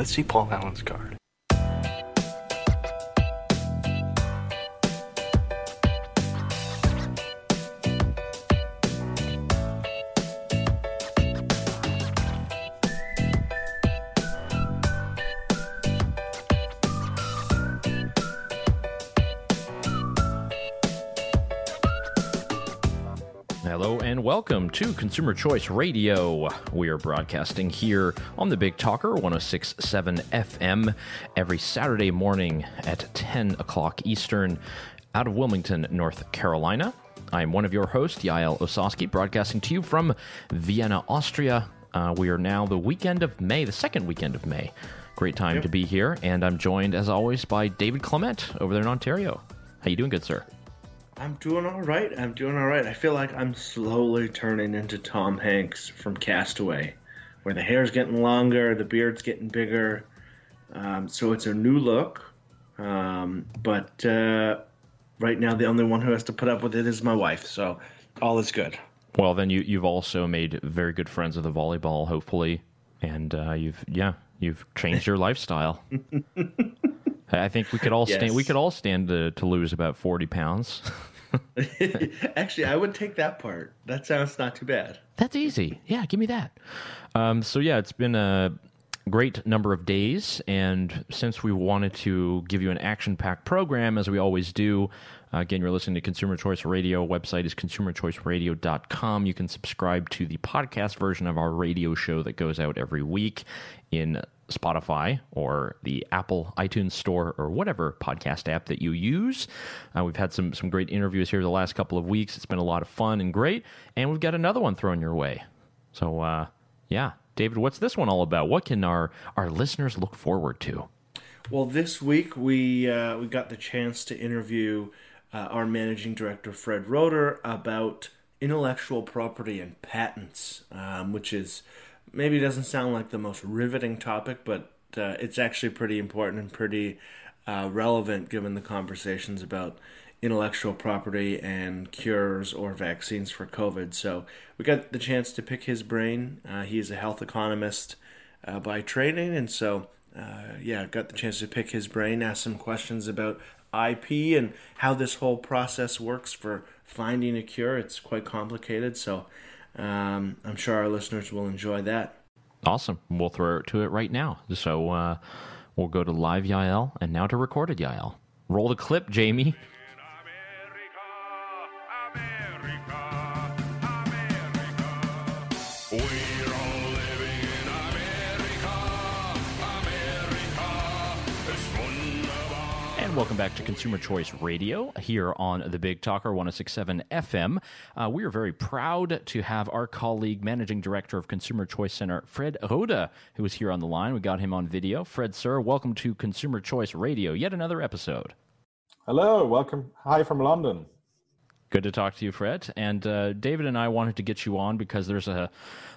Let's see Paul Allen's card. Welcome to Consumer Choice Radio. We are broadcasting here on the Big Talker 1067 FM every Saturday morning at 10 o'clock Eastern out of Wilmington, North Carolina. I'm one of your hosts, Yael Ossowski, broadcasting to you from Vienna, Austria. Uh, we are now the weekend of May, the second weekend of May. Great time yep. to be here, and I'm joined, as always, by David Clement over there in Ontario. How you doing, good sir? I'm doing all right. I'm doing all right. I feel like I'm slowly turning into Tom Hanks from Castaway, where the hair's getting longer, the beard's getting bigger. Um, so it's a new look. Um, but uh, right now, the only one who has to put up with it is my wife. So all is good. Well, then you you've also made very good friends with the volleyball, hopefully, and uh, you've yeah you've changed your lifestyle. I think we could all yes. stand. We could all stand to, to lose about forty pounds. Actually, I would take that part. That sounds not too bad. That's easy. Yeah, give me that. Um, so yeah, it's been a great number of days, and since we wanted to give you an action-packed program, as we always do, again, you're listening to Consumer Choice Radio. Website is consumerchoiceradio.com. You can subscribe to the podcast version of our radio show that goes out every week in Spotify or the Apple iTunes Store or whatever podcast app that you use. Uh, we've had some some great interviews here the last couple of weeks. It's been a lot of fun and great, and we've got another one thrown your way. So, uh, yeah, David, what's this one all about? What can our our listeners look forward to? Well, this week we uh, we got the chance to interview uh, our managing director Fred Roeder about intellectual property and patents, um, which is maybe doesn't sound like the most riveting topic, but uh, it's actually pretty important and pretty uh, relevant given the conversations about intellectual property and cures or vaccines for COVID. So we got the chance to pick his brain. Uh, he is a health economist uh, by training, and so uh, yeah, got the chance to pick his brain, ask some questions about IP and how this whole process works for finding a cure. It's quite complicated, so um, I'm sure our listeners will enjoy that. Awesome. We'll throw it to it right now. So uh, we'll go to live Yael and now to recorded Yael. Roll the clip, Jamie. Welcome back to Consumer Choice Radio here on the Big Talker 1067 FM. Uh, we are very proud to have our colleague, Managing Director of Consumer Choice Center, Fred Roeder, who is here on the line. We got him on video. Fred, sir, welcome to Consumer Choice Radio, yet another episode. Hello, welcome. Hi from London. Good to talk to you, Fred. And uh, David and I wanted to get you on because there's a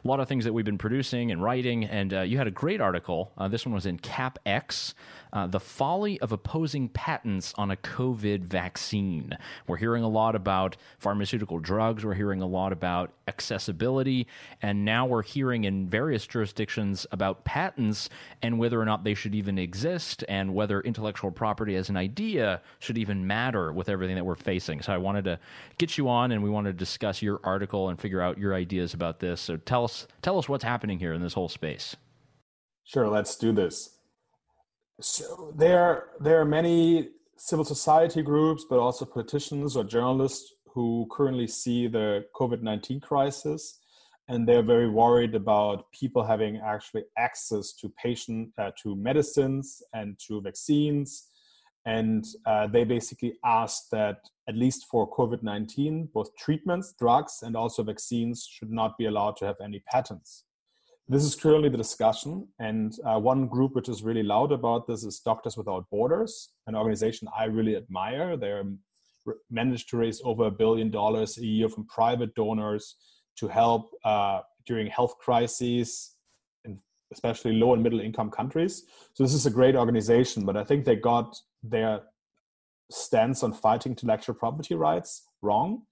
lot of things that we've been producing and writing, and uh, you had a great article. Uh, this one was in CapX uh, the folly of opposing patents on a COVID vaccine. We're hearing a lot about pharmaceutical drugs, we're hearing a lot about accessibility, and now we're hearing in various jurisdictions about patents and whether or not they should even exist and whether intellectual property as an idea should even matter with everything that we're facing. So I wanted to get you on and we wanted to discuss your article and figure out your ideas about this. So tell us tell us what's happening here in this whole space. Sure, let's do this. So there, there are many civil society groups, but also politicians or journalists who currently see the COVID 19 crisis. And they're very worried about people having actually access to patient, uh, to medicines and to vaccines. And uh, they basically asked that, at least for COVID 19, both treatments, drugs, and also vaccines should not be allowed to have any patents. This is currently the discussion, and uh, one group which is really loud about this is Doctors Without Borders, an organization I really admire. They managed to raise over a billion dollars a year from private donors to help uh, during health crises, especially low and middle income countries. So this is a great organization, but I think they got their stance on fighting intellectual property rights wrong.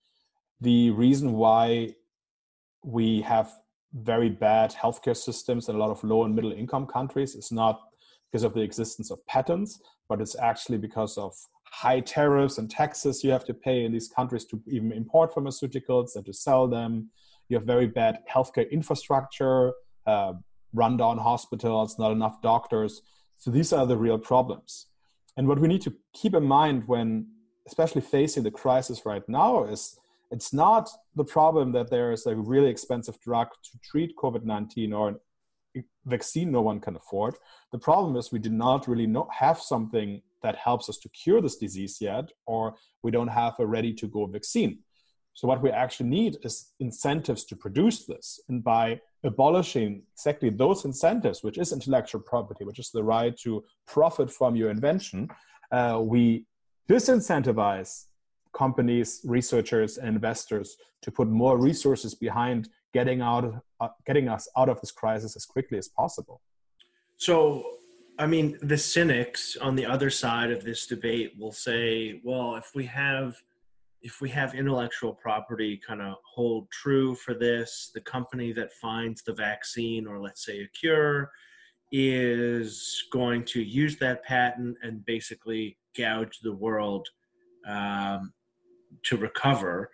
The reason why we have very bad healthcare systems in a lot of low and middle income countries. is not because of the existence of patents, but it's actually because of high tariffs and taxes you have to pay in these countries to even import pharmaceuticals and to sell them. You have very bad healthcare infrastructure, uh, rundown hospitals, not enough doctors. So these are the real problems. And what we need to keep in mind when, especially facing the crisis right now, is it's not the problem that there is a really expensive drug to treat COVID 19 or a vaccine no one can afford. The problem is we do not really know, have something that helps us to cure this disease yet, or we don't have a ready to go vaccine. So, what we actually need is incentives to produce this. And by abolishing exactly those incentives, which is intellectual property, which is the right to profit from your invention, uh, we disincentivize companies, researchers, and investors to put more resources behind getting out, uh, getting us out of this crisis as quickly as possible. So, I mean, the cynics on the other side of this debate will say, well, if we have if we have intellectual property kind of hold true for this, the company that finds the vaccine or let's say a cure is going to use that patent and basically gouge the world um, to recover.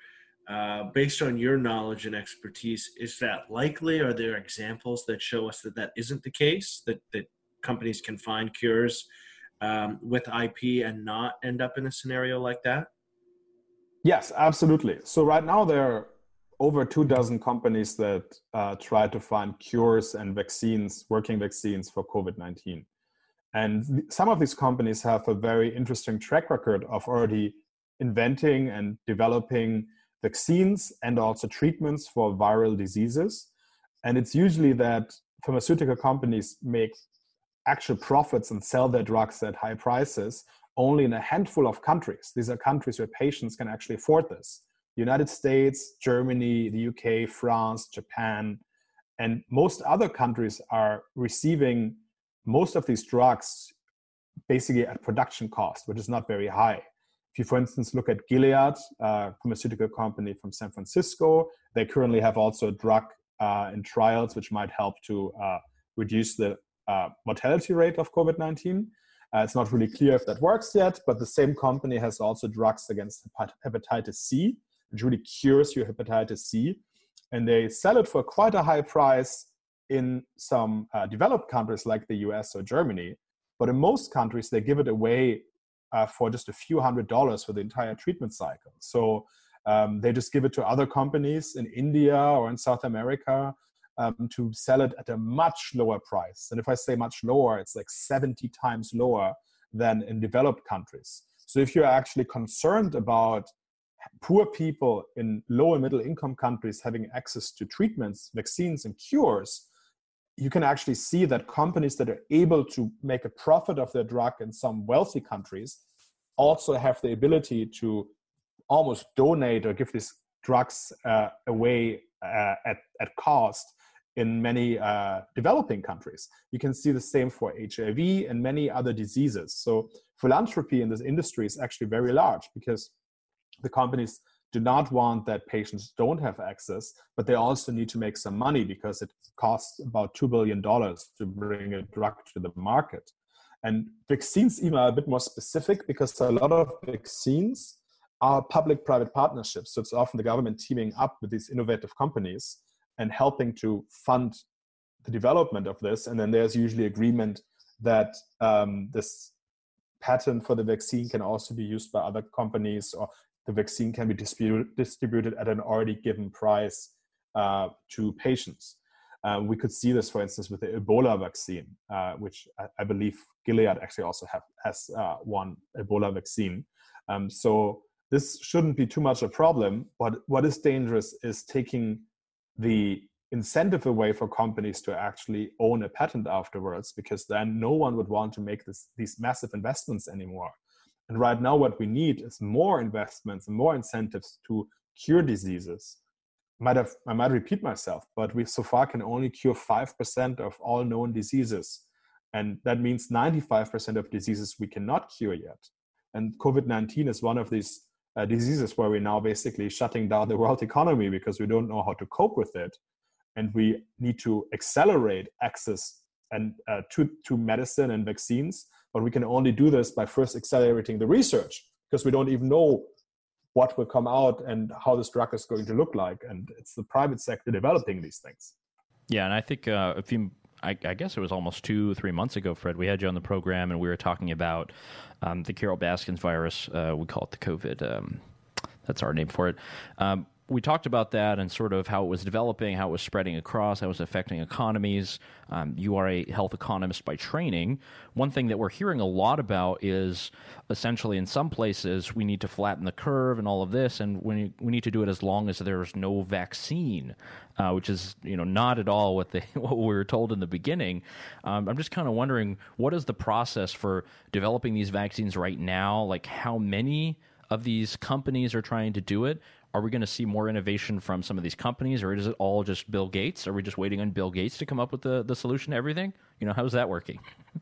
Uh, based on your knowledge and expertise, is that likely? Are there examples that show us that that isn't the case? That that companies can find cures um, with IP and not end up in a scenario like that? Yes, absolutely. So right now there are over two dozen companies that uh, try to find cures and vaccines, working vaccines for COVID nineteen, and some of these companies have a very interesting track record of already inventing and developing vaccines and also treatments for viral diseases. And it's usually that pharmaceutical companies make actual profits and sell their drugs at high prices only in a handful of countries. These are countries where patients can actually afford this. The United States, Germany, the UK, France, Japan, and most other countries are receiving most of these drugs basically at production cost, which is not very high. If you, for instance, look at Gilead, a pharmaceutical company from San Francisco, they currently have also a drug uh, in trials which might help to uh, reduce the uh, mortality rate of COVID 19. Uh, it's not really clear if that works yet, but the same company has also drugs against hepatitis C, which really cures your hepatitis C. And they sell it for quite a high price in some uh, developed countries like the US or Germany. But in most countries, they give it away uh, for just a few hundred dollars for the entire treatment cycle. So um, they just give it to other companies in India or in South America um, to sell it at a much lower price. And if I say much lower, it's like 70 times lower than in developed countries. So if you're actually concerned about poor people in low and middle income countries having access to treatments, vaccines, and cures, you can actually see that companies that are able to make a profit of their drug in some wealthy countries also have the ability to almost donate or give these drugs uh, away uh, at, at cost in many uh, developing countries. You can see the same for HIV and many other diseases. So philanthropy in this industry is actually very large because the companies do not want that patients don't have access, but they also need to make some money because it costs about $2 billion to bring a drug to the market. And vaccines even are a bit more specific because a lot of vaccines are public private partnerships. So it's often the government teaming up with these innovative companies and helping to fund the development of this. And then there's usually agreement that um, this patent for the vaccine can also be used by other companies or the vaccine can be distributed at an already given price uh, to patients. Uh, we could see this, for instance, with the Ebola vaccine, uh, which I, I, believe Gilead actually also have, has uh, one Ebola vaccine. Um, so this shouldn't be too much a problem. But what is dangerous is taking the incentive away for companies to actually own a patent afterwards, because then no one would want to make this, these massive investments anymore. And right now, what we need is more investments and more incentives to cure diseases. Might have, I might repeat myself, but we so far can only cure 5% of all known diseases. And that means 95% of diseases we cannot cure yet. And COVID 19 is one of these uh, diseases where we're now basically shutting down the world economy because we don't know how to cope with it. And we need to accelerate access and uh, to to medicine and vaccines. But we can only do this by first accelerating the research because we don't even know what will come out and how this drug is going to look like. And it's the private sector developing these things. Yeah, and I think uh, if you I, I, guess it was almost two, three months ago, Fred. We had you on the program, and we were talking about um, the Carol Baskins virus. Uh, we call it the COVID. Um, that's our name for it. Um, we talked about that and sort of how it was developing, how it was spreading across, how it was affecting economies. Um, you are a health economist by training. One thing that we're hearing a lot about is essentially in some places we need to flatten the curve and all of this, and we, we need to do it as long as there's no vaccine, uh, which is you know not at all what, the, what we were told in the beginning. Um, I'm just kind of wondering what is the process for developing these vaccines right now? Like how many of these companies are trying to do it? Are we going to see more innovation from some of these companies, or is it all just Bill Gates? Are we just waiting on Bill Gates to come up with the, the solution to everything? You know, how's that working?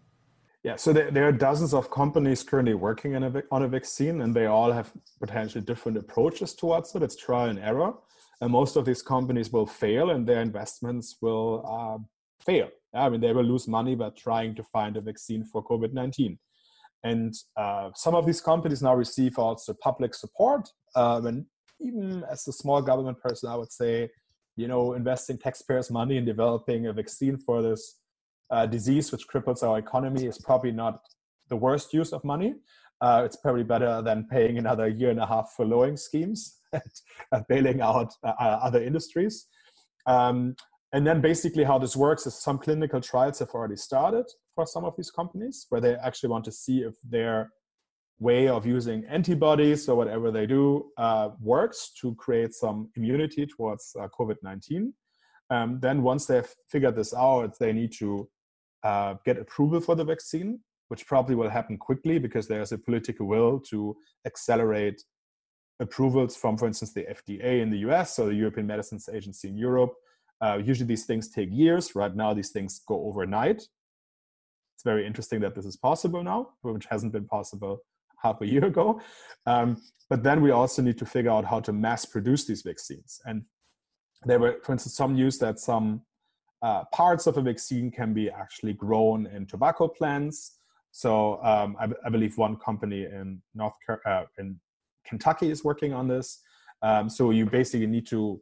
Yeah, so there, there are dozens of companies currently working on a, on a vaccine, and they all have potentially different approaches towards it. It's trial and error. And most of these companies will fail, and their investments will uh, fail. I mean, they will lose money by trying to find a vaccine for COVID 19. And uh, some of these companies now receive also public support. Um, even as a small government person, I would say, you know, investing taxpayers' money in developing a vaccine for this uh, disease which cripples our economy is probably not the worst use of money. Uh, it's probably better than paying another year and a half for lowering schemes and bailing out uh, other industries. Um, and then basically how this works is some clinical trials have already started for some of these companies where they actually want to see if their way of using antibodies or whatever they do uh, works to create some immunity towards uh, COVID 19. Um, then, once they've figured this out, they need to uh, get approval for the vaccine, which probably will happen quickly because there's a political will to accelerate approvals from, for instance, the FDA in the US or the European Medicines Agency in Europe. Uh, usually, these things take years. Right now, these things go overnight it's very interesting that this is possible now, which hasn't been possible half a year ago. Um, but then we also need to figure out how to mass produce these vaccines. And there were, for instance, some news that some uh, parts of a vaccine can be actually grown in tobacco plants. So um, I, I, believe one company in North uh, in Kentucky is working on this. Um, so you basically need to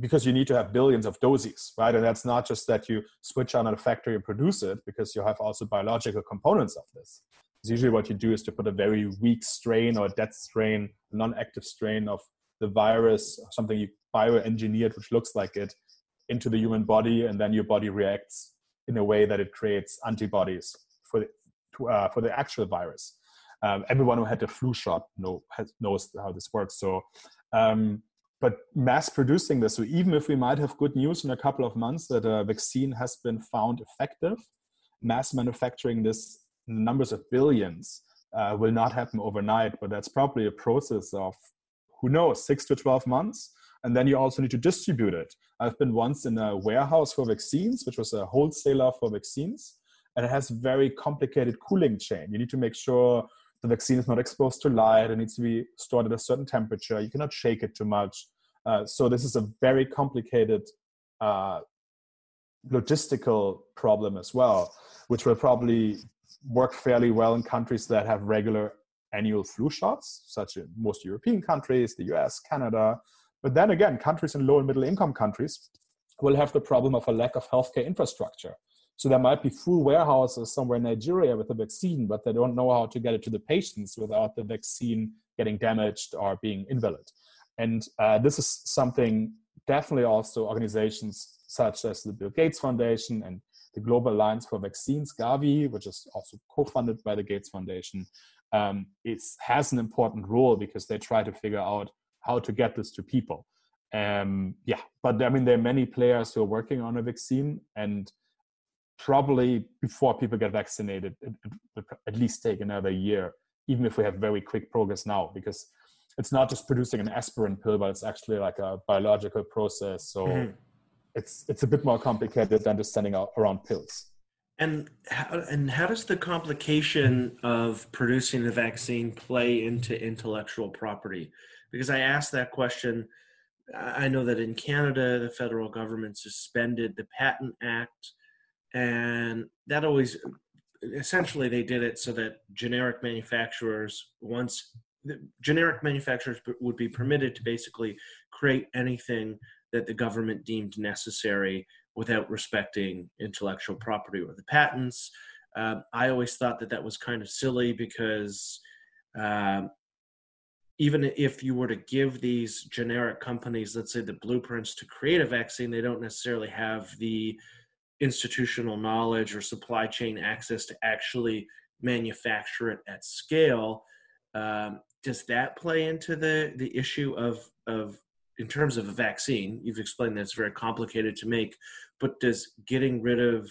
because you need to have billions of doses, right? And that's not just that you switch on a factory and produce it, because you have also biological components of this. Usually what you do is to put a very weak strain or dead strain, non-active strain of the virus, something you bioengineered, which looks like it, into the human body, and then your body reacts in a way that it creates antibodies for the, uh, for the actual virus. Um, everyone who had the flu shot know, has, knows how this works. So um, but mass producing this so even if we might have good news in a couple of months that a vaccine has been found effective mass manufacturing this numbers of billions uh, will not happen overnight but that's probably a process of who knows six to 12 months and then you also need to distribute it i've been once in a warehouse for vaccines which was a wholesaler for vaccines and it has very complicated cooling chain you need to make sure the vaccine is not exposed to light. It needs to be stored at a certain temperature. You cannot shake it too much. Uh, so this is a very complicated uh, logistical problem as well, which will probably work fairly well in countries that have regular annual flu shots, such as most European countries, the US, Canada. But then again, countries in low and middle income countries will have the problem of a lack of healthcare infrastructure. So there might be full warehouses somewhere in Nigeria with a vaccine, but they don't know how to get it to the patients without the vaccine getting damaged or being invalid. And uh, this is something definitely also organizations such as the Bill Gates Foundation and the Global Alliance for Vaccines, Gavi, which is also co-funded by the Gates Foundation, um, it has an important role because they try to figure out how to get this to people. Um, yeah, but I mean, there are many players who are working on a vaccine, and probably before people get vaccinated, it, it at least take another year, even if we have very quick progress now, because it's not just producing an aspirin pill, but it's actually like a biological process. So mm-hmm. It's it's a bit more complicated than just sending out around pills. And how, and how does the complication of producing the vaccine play into intellectual property? Because I asked that question. I know that in Canada, the federal government suspended the Patent Act and that always essentially they did it so that generic manufacturers once generic manufacturers would be permitted to basically create anything that the government deemed necessary without respecting intellectual property or the patents. Uh, I always thought that that was kind of silly because uh, even if you were to give these generic companies, let's say the blueprints to create a vaccine, they don't necessarily have the institutional knowledge or supply chain access to actually manufacture it at scale. Um, does that play into the the issue of of in terms of a vaccine? You've explained that it's very complicated to make, but does getting rid of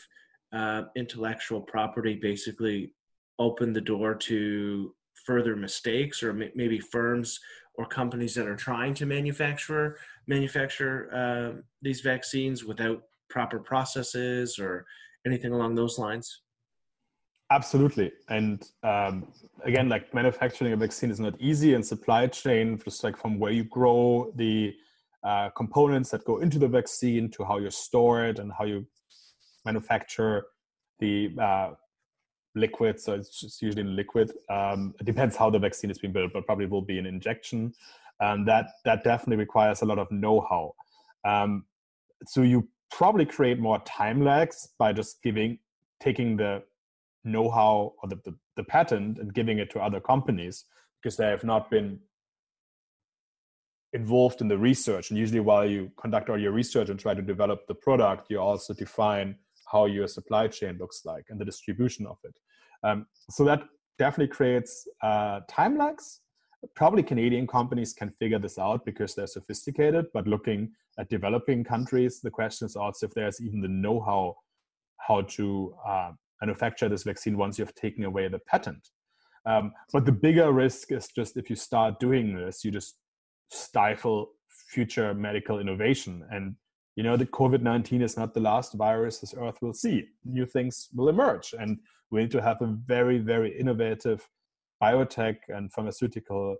uh, intellectual property basically open the door to further mistakes or maybe firms or companies that are trying to manufacture manufacture uh, these vaccines without proper processes or anything along those lines? Absolutely. And um, again, like manufacturing a vaccine is not easy, and supply chain, just like from where you grow the uh, components that go into the vaccine to how you store it and how you manufacture the uh, liquid. So it's usually in liquid. Um, it depends how the vaccine is being built, but probably will be an injection. And that that definitely requires a lot of know-how. Um, so you probably create more time lags by just giving taking the know-how or the, the, the patent and giving it to other companies because they have not been involved in the research and usually while you conduct all your research and try to develop the product you also define how your supply chain looks like and the distribution of it um, so that definitely creates uh, time lags probably Canadian companies can figure this out because they're sophisticated. But looking at developing countries, the question is also if there's even the know-how how to uh, manufacture this vaccine once you've taken away the patent. Um, but the bigger risk is just if you start doing this, you just stifle future medical innovation. And you know, the COVID 19 is not the last virus this Earth will see. New things will emerge. And we need to have a very, very innovative biotech and pharmaceutical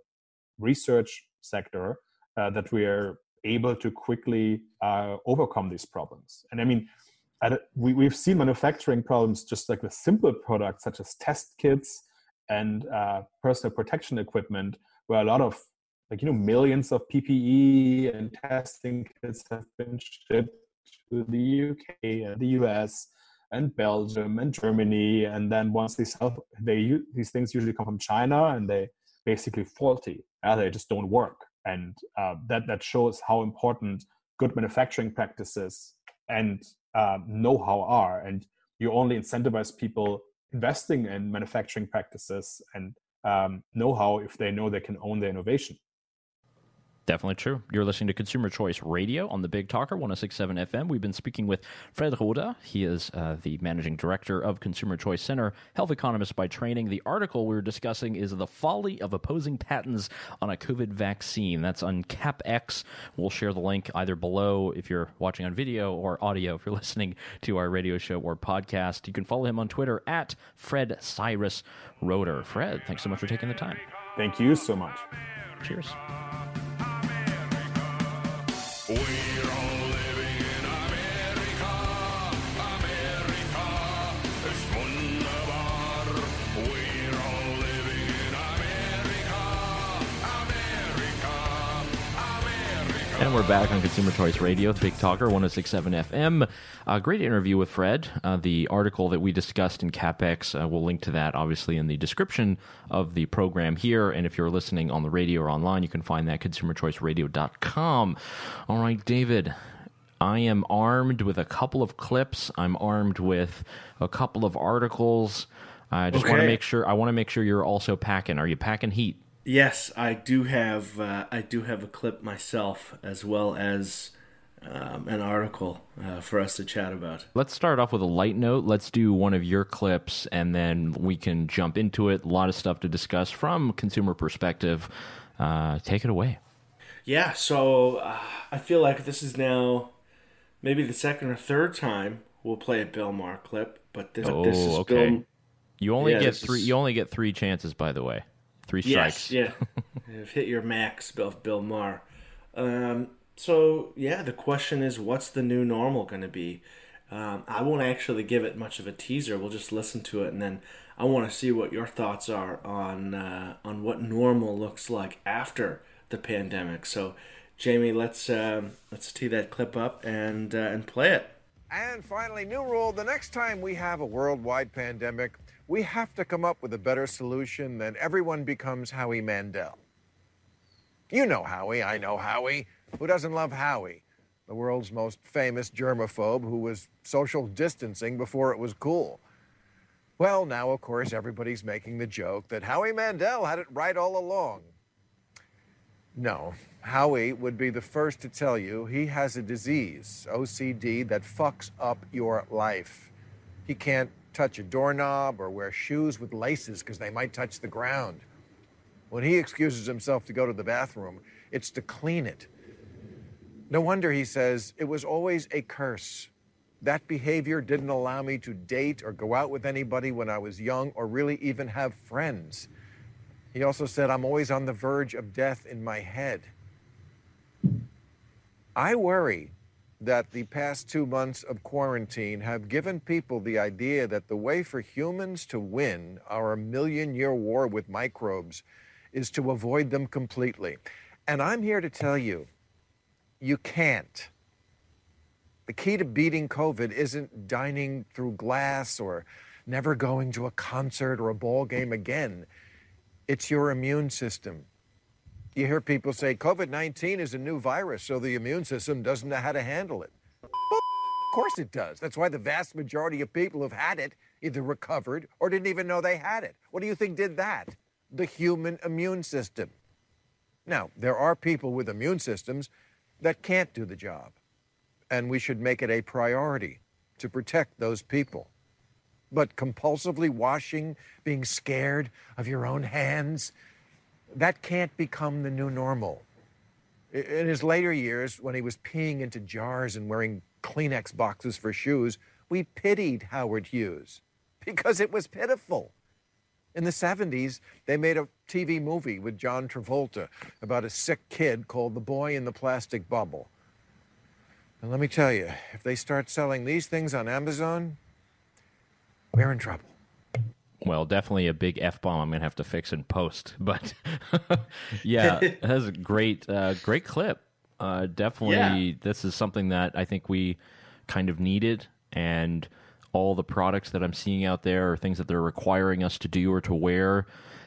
research sector uh, that we are able to quickly uh, overcome these problems. And I mean, we, we've seen manufacturing problems just like with simple products such as test kits and uh, personal protection equipment, where a lot of like you know millions of PPE and testing kits have been shipped to the UK and the US and Belgium and Germany, and then once these they these things usually come from China and they basically faulty. Uh, they just don't work, and uh, that that shows how important good manufacturing practices and uh, know-how are. And you only incentivize people investing in manufacturing practices and um, know-how if they know they can own their innovation. Definitely true. You're listening to Consumer Choice Radio on the Big Talker 1067 FM. We've been speaking with Fred Roeder. He is uh, the managing director of Consumer Choice Center, health economist by training. The article we are discussing is The Folly of Opposing Patents on a COVID Vaccine. That's on CapX. We'll share the link either below if you're watching on video or audio if you're listening to our radio show or podcast. You can follow him on Twitter at Fred Cyrus Roeder. Fred, thanks so much for taking the time. Thank you so much. Cheers. And we're back on Consumer Choice Radio with Big Talker 1067 FM. A great interview with Fred. Uh, the article that we discussed in CapX, uh, we'll link to that obviously in the description of the program here. And if you're listening on the radio or online, you can find that consumerchoiceradio.com. All right, David. I am armed with a couple of clips. I'm armed with a couple of articles. I just okay. want to make sure. I want to make sure you're also packing. Are you packing heat? Yes, I do have. Uh, I do have a clip myself, as well as um, an article uh, for us to chat about. Let's start off with a light note. Let's do one of your clips, and then we can jump into it. A lot of stuff to discuss from consumer perspective. Uh, take it away. Yeah. So uh, I feel like this is now maybe the second or third time we'll play a Bill Maher clip, but this, oh, this is okay. Bill, you only yeah, get three. Is... You only get three chances, by the way. Three strikes. Yes, yeah. hit your max, Bill, Bill Maher. Um, so, yeah, the question is what's the new normal going to be? Um, I won't actually give it much of a teaser. We'll just listen to it, and then I want to see what your thoughts are on uh, on what normal looks like after the pandemic. So, Jamie, let's um, let's tee that clip up and uh, and play it. And finally, new rule: the next time we have a worldwide pandemic, we have to come up with a better solution than everyone becomes Howie Mandel. You know Howie. I know Howie. Who doesn't love Howie? the world's most famous germaphobe who was social distancing before it was cool. Well, now, of course, everybody's making the joke that Howie Mandel had it right all along. No, Howie would be the first to tell you he has a disease, OCD, that fucks up your life. He can't touch a doorknob or wear shoes with laces because they might touch the ground. When he excuses himself to go to the bathroom, it's to clean it no wonder he says, it was always a curse. That behavior didn't allow me to date or go out with anybody when I was young or really even have friends. He also said, I'm always on the verge of death in my head. I worry that the past two months of quarantine have given people the idea that the way for humans to win our million year war with microbes is to avoid them completely. And I'm here to tell you you can't. The key to beating COVID isn't dining through glass or never going to a concert or a ball game again. It's your immune system. You hear people say COVID 19 is a new virus, so the immune system doesn't know how to handle it. Of course it does. That's why the vast majority of people who've had it either recovered or didn't even know they had it. What do you think did that? The human immune system. Now, there are people with immune systems that can't do the job. And we should make it a priority to protect those people. But compulsively washing, being scared of your own hands, that can't become the new normal. In his later years, when he was peeing into jars and wearing Kleenex boxes for shoes, we pitied Howard Hughes because it was pitiful. In the 70s, they made a TV movie with John Travolta about a sick kid called The Boy in the Plastic Bubble. And let me tell you, if they start selling these things on Amazon, we're in trouble. Well, definitely a big f bomb. I'm gonna have to fix in post, but yeah, that's a great, uh, great clip. Uh, definitely, yeah. this is something that I think we kind of needed, and all the products that I'm seeing out there or things that they're requiring us to do or to wear.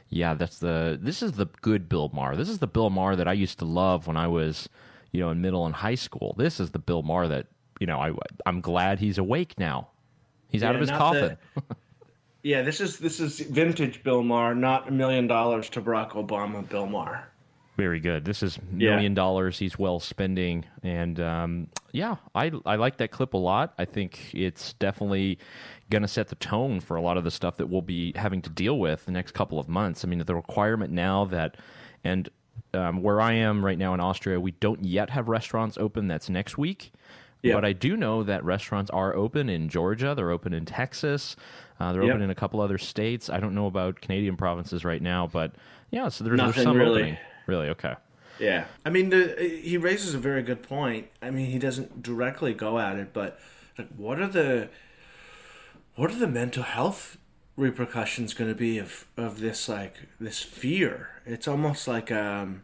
Yeah, that's the this is the good Bill Maher. This is the Bill Maher that I used to love when I was, you know, in middle and high school. This is the Bill Maher that, you know, I I'm glad he's awake now. He's yeah, out of his coffin. The, yeah, this is this is vintage Bill Maher, not a million dollars to Barack Obama Bill Maher. Very good. This is million yeah. dollars he's well spending, and um, yeah, I I like that clip a lot. I think it's definitely going to set the tone for a lot of the stuff that we'll be having to deal with the next couple of months. I mean, the requirement now that and um, where I am right now in Austria, we don't yet have restaurants open. That's next week. Yep. But I do know that restaurants are open in Georgia. They're open in Texas. Uh, they're yep. open in a couple other states. I don't know about Canadian provinces right now, but yeah, so there's, there's some really. opening. Really? Okay. Yeah. I mean, the, he raises a very good point. I mean, he doesn't directly go at it, but like, what are the what are the mental health repercussions going to be of of this like this fear? It's almost like um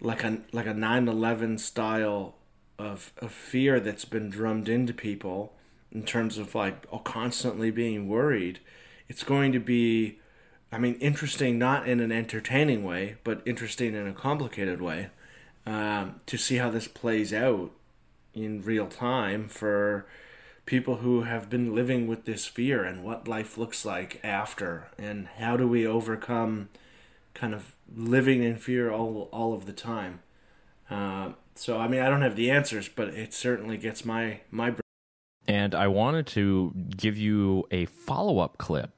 like a like a 9/11 style of of fear that's been drummed into people in terms of like oh, constantly being worried. It's going to be I mean, interesting not in an entertaining way, but interesting in a complicated way um, to see how this plays out in real time for people who have been living with this fear and what life looks like after and how do we overcome kind of living in fear all all of the time. Uh, so I mean, I don't have the answers, but it certainly gets my my. brain. And I wanted to give you a follow up clip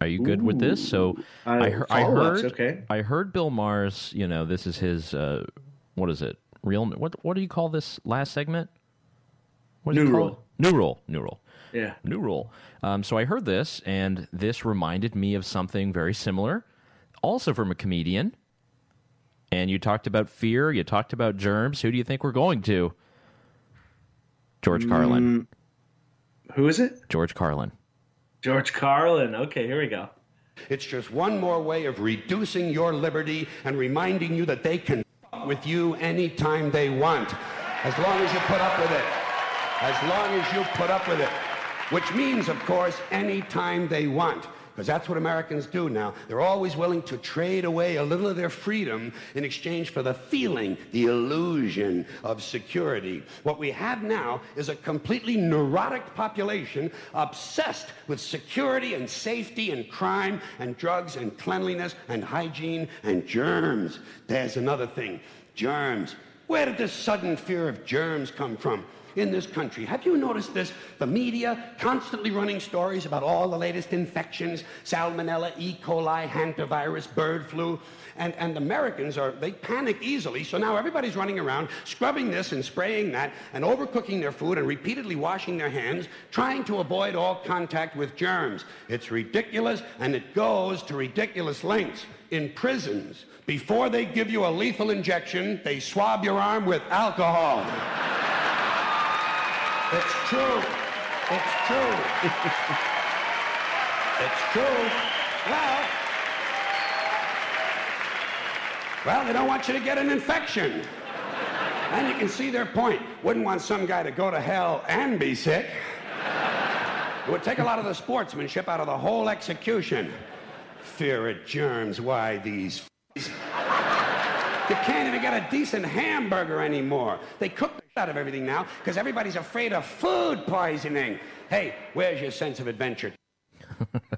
are you good Ooh. with this? So I, I, I heard okay. I heard Bill Maher's. You know, this is his. Uh, what is it? Real. What What do you call this last segment? What New rule. New rule. New rule. Yeah. New rule. Um, so I heard this, and this reminded me of something very similar, also from a comedian. And you talked about fear. You talked about germs. Who do you think we're going to? George Carlin. Mm, Who is it? George Carlin. George Carlin. Okay, here we go. It's just one more way of reducing your liberty and reminding you that they can f- with you anytime they want, as long as you put up with it. As long as you put up with it. Which means, of course, anytime they want. Because that's what Americans do now. They're always willing to trade away a little of their freedom in exchange for the feeling, the illusion of security. What we have now is a completely neurotic population obsessed with security and safety and crime and drugs and cleanliness and hygiene and germs. There's another thing germs. Where did this sudden fear of germs come from? In this country. Have you noticed this? The media constantly running stories about all the latest infections salmonella, E. coli, hantavirus, bird flu. And, and Americans are, they panic easily. So now everybody's running around scrubbing this and spraying that and overcooking their food and repeatedly washing their hands, trying to avoid all contact with germs. It's ridiculous and it goes to ridiculous lengths. In prisons, before they give you a lethal injection, they swab your arm with alcohol. It's true. It's true. it's true. Well, well, they don't want you to get an infection. And you can see their point. Wouldn't want some guy to go to hell and be sick. It would take a lot of the sportsmanship out of the whole execution. Fear of germs. Why these? You can't even get a decent hamburger anymore. They cook out of everything now because everybody's afraid of food poisoning. Hey, where's your sense of adventure?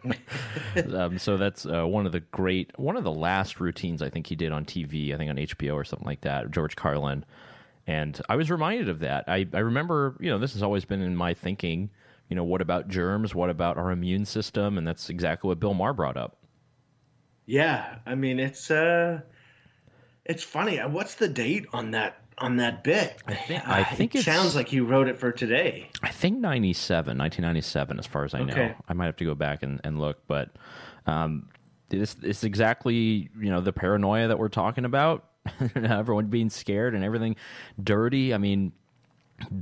um, so that's uh, one of the great, one of the last routines I think he did on TV. I think on HBO or something like that. George Carlin, and I was reminded of that. I I remember, you know, this has always been in my thinking. You know, what about germs? What about our immune system? And that's exactly what Bill Maher brought up. Yeah, I mean it's uh it's funny. Uh, what's the date on that on that bit? I think, I think it sounds like you wrote it for today. I think 97, 1997, as far as I know. Okay. I might have to go back and, and look, but um, it's, it's exactly, you know, the paranoia that we're talking about. Everyone being scared and everything dirty. I mean,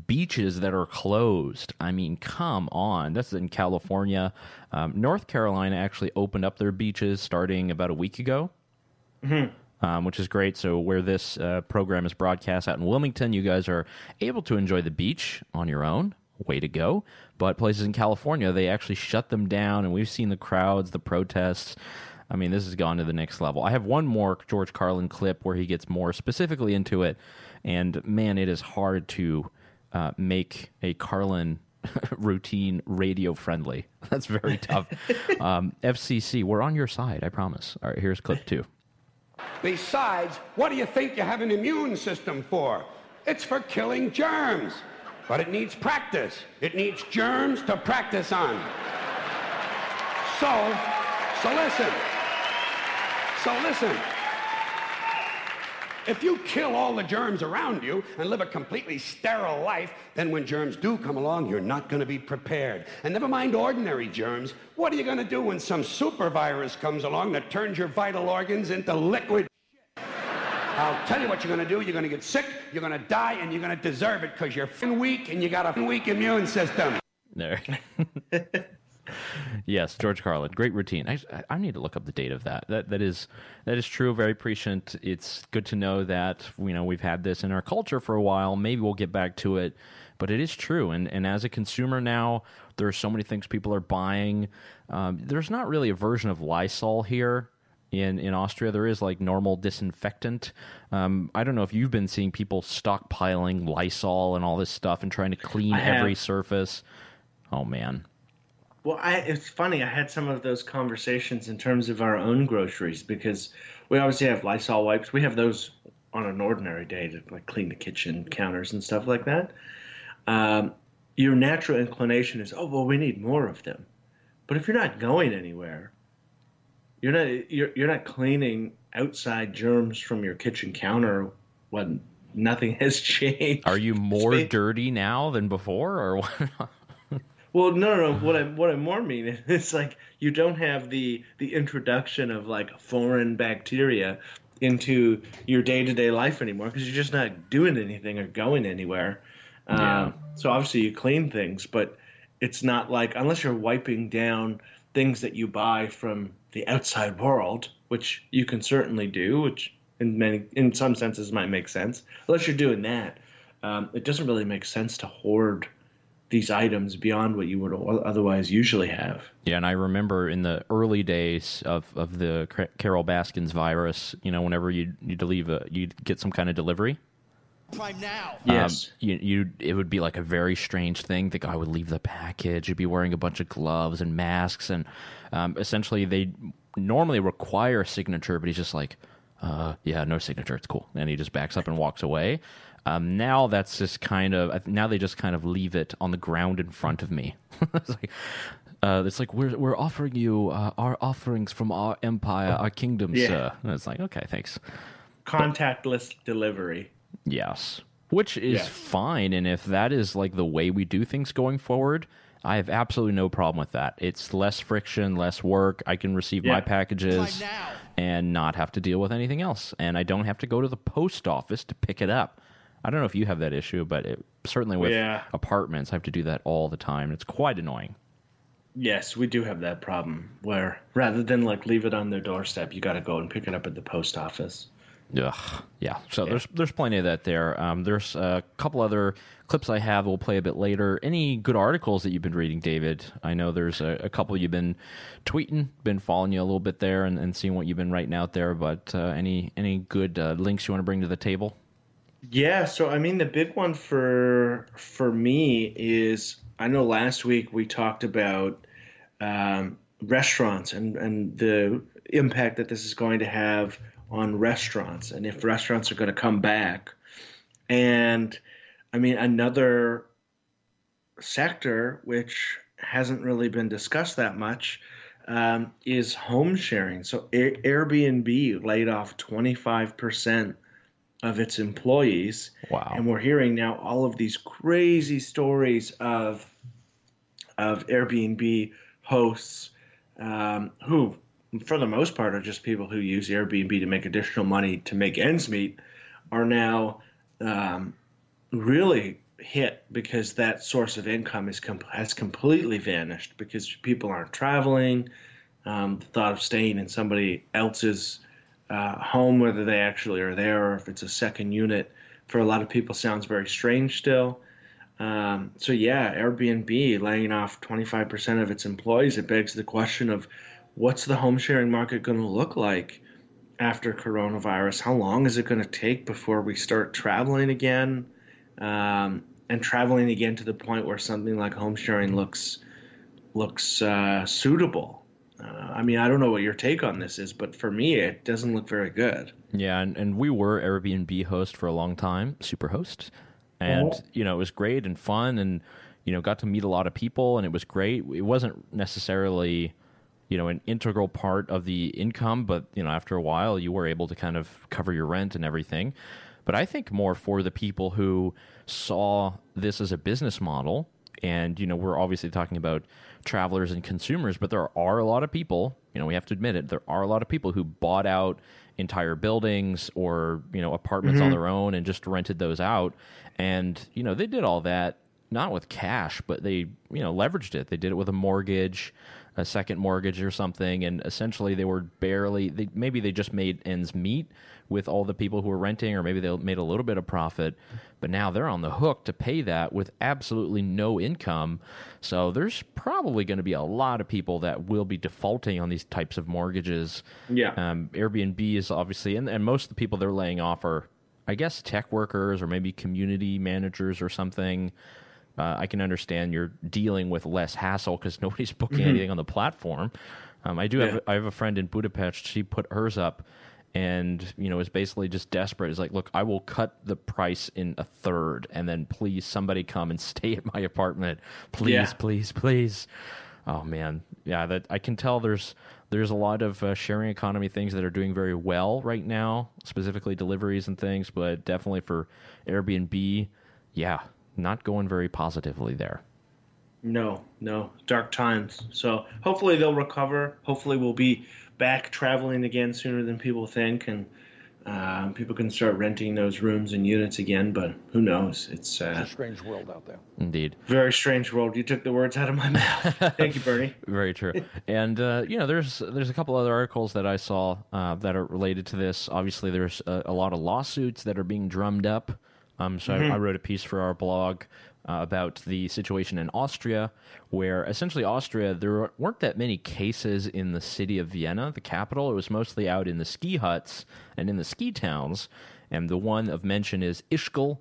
beaches that are closed. I mean, come on. That's in California. Um, North Carolina actually opened up their beaches starting about a week ago um, which is great. So, where this uh, program is broadcast out in Wilmington, you guys are able to enjoy the beach on your own. Way to go. But places in California, they actually shut them down, and we've seen the crowds, the protests. I mean, this has gone to the next level. I have one more George Carlin clip where he gets more specifically into it, and man, it is hard to uh, make a Carlin routine radio friendly. That's very tough. um, FCC, we're on your side, I promise. All right, here's clip two. Besides, what do you think you have an immune system for? It's for killing germs. But it needs practice. It needs germs to practice on. So, so listen. So listen. If you kill all the germs around you and live a completely sterile life, then when germs do come along, you're not going to be prepared. And never mind ordinary germs, what are you going to do when some super virus comes along that turns your vital organs into liquid? I'll tell you what you're going to do. You're going to get sick, you're going to die, and you're going to deserve it because you're weak and you got a weak immune system. There. yes, George Carlin, great routine. I, I need to look up the date of that. That that is that is true. Very prescient. It's good to know that you know we've had this in our culture for a while. Maybe we'll get back to it, but it is true. And and as a consumer now, there are so many things people are buying. Um, there's not really a version of Lysol here. In, in Austria, there is like normal disinfectant. Um, I don't know if you've been seeing people stockpiling Lysol and all this stuff and trying to clean every surface. Oh man, Well, I, it's funny. I had some of those conversations in terms of our own groceries because we obviously have Lysol wipes. We have those on an ordinary day to like clean the kitchen counters and stuff like that. Um, your natural inclination is, oh well, we need more of them. But if you're not going anywhere, you're not you're you're not cleaning outside germs from your kitchen counter when nothing has changed. Are you more dirty now than before, or what? Well, no, no, no. What I what I more mean is like you don't have the the introduction of like foreign bacteria into your day to day life anymore because you're just not doing anything or going anywhere. Yeah. Um, so obviously you clean things, but it's not like unless you're wiping down things that you buy from the outside world, which you can certainly do, which in many in some senses might make sense. Unless you're doing that, um, it doesn't really make sense to hoard these items beyond what you would otherwise usually have. Yeah, and I remember in the early days of, of the Carol Baskins virus, you know, whenever you you'd leave a you'd get some kind of delivery. Prime now. Yes. Um, you, you it would be like a very strange thing. The guy would leave the package. You'd be wearing a bunch of gloves and masks, and um, essentially they normally require a signature, but he's just like, uh, yeah, no signature. It's cool, and he just backs up and walks away. Um, now that's just kind of now they just kind of leave it on the ground in front of me. it's like uh, it's like we're we're offering you uh, our offerings from our empire, our kingdom, yeah. sir. And it's like okay, thanks. Contactless but, delivery. Yes, which is yeah. fine, and if that is like the way we do things going forward, I have absolutely no problem with that. It's less friction, less work. I can receive yeah. my packages and not have to deal with anything else, and I don't have to go to the post office to pick it up. I don't know if you have that issue, but it, certainly with yeah. apartments, I have to do that all the time. It's quite annoying. Yes, we do have that problem where rather than like leave it on their doorstep, you got to go and pick it up at the post office. Ugh, yeah. So yeah. there's there's plenty of that there. Um, there's a couple other clips I have. We'll play a bit later. Any good articles that you've been reading, David? I know there's a, a couple you've been tweeting, been following you a little bit there, and, and seeing what you've been writing out there. But uh, any any good uh, links you want to bring to the table? Yeah, so I mean the big one for for me is I know last week we talked about um, restaurants and and the impact that this is going to have on restaurants and if restaurants are going to come back. And I mean another sector which hasn't really been discussed that much um, is home sharing. So Airbnb laid off 25% of its employees. Wow. And we're hearing now all of these crazy stories of of Airbnb hosts um, who, for the most part, are just people who use Airbnb to make additional money to make ends meet, are now um, really hit because that source of income is com- has completely vanished because people aren't traveling. Um, the thought of staying in somebody else's uh, home, whether they actually are there or if it's a second unit, for a lot of people sounds very strange still. Um, so yeah, Airbnb laying off 25% of its employees. It begs the question of what's the home sharing market going to look like after coronavirus? How long is it going to take before we start traveling again? Um, and traveling again to the point where something like home sharing looks looks uh, suitable. Uh, I mean, I don't know what your take on this is, but for me, it doesn't look very good. Yeah, and, and we were Airbnb host for a long time, super host, and uh-huh. you know it was great and fun, and you know got to meet a lot of people, and it was great. It wasn't necessarily you know an integral part of the income, but you know after a while you were able to kind of cover your rent and everything. But I think more for the people who saw this as a business model, and you know we're obviously talking about travelers and consumers, but there are a lot of people, you know, we have to admit it, there are a lot of people who bought out entire buildings or, you know, apartments mm-hmm. on their own and just rented those out. And, you know, they did all that not with cash, but they, you know, leveraged it. They did it with a mortgage, a second mortgage or something, and essentially they were barely they maybe they just made ends meet with all the people who were renting, or maybe they made a little bit of profit, but now they're on the hook to pay that with absolutely no income. So there's probably going to be a lot of people that will be defaulting on these types of mortgages. Yeah. Um, Airbnb is obviously, and, and most of the people they're laying off are, I guess, tech workers or maybe community managers or something. Uh, I can understand you're dealing with less hassle because nobody's booking mm-hmm. anything on the platform. Um, I do yeah. have I have a friend in Budapest. She put hers up and you know is basically just desperate. Is like, look, I will cut the price in a third, and then please somebody come and stay at my apartment, please, yeah. please, please. Oh man, yeah, that I can tell. There's there's a lot of uh, sharing economy things that are doing very well right now, specifically deliveries and things, but definitely for Airbnb, yeah, not going very positively there. No, no, dark times. So hopefully they'll recover. Hopefully we'll be back traveling again sooner than people think, and Um, people can start renting those rooms and units again, but who knows? It's uh, It's a strange world out there. Indeed. very strange world. You took the words out of my mouth. Thank you, Bernie. Very true. and uh, you know, there's there's a couple other articles that I saw uh, that are related to this. Obviously, there's a, a lot of lawsuits that are being drummed up. Um, so I, I wrote a piece for our blog uh, about the situation in Austria, where essentially Austria there weren't that many cases in the city of Vienna, the capital. It was mostly out in the ski huts and in the ski towns. And the one of mention is Ischgl,